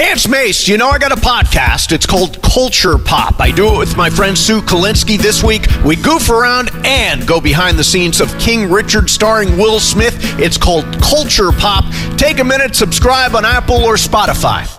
Hey, it's Mace. You know, I got a podcast. It's called Culture Pop. I do it with my friend Sue Kalinsky this week. We goof around and go behind the scenes of King Richard starring Will Smith. It's called Culture Pop. Take a minute, subscribe on Apple or Spotify.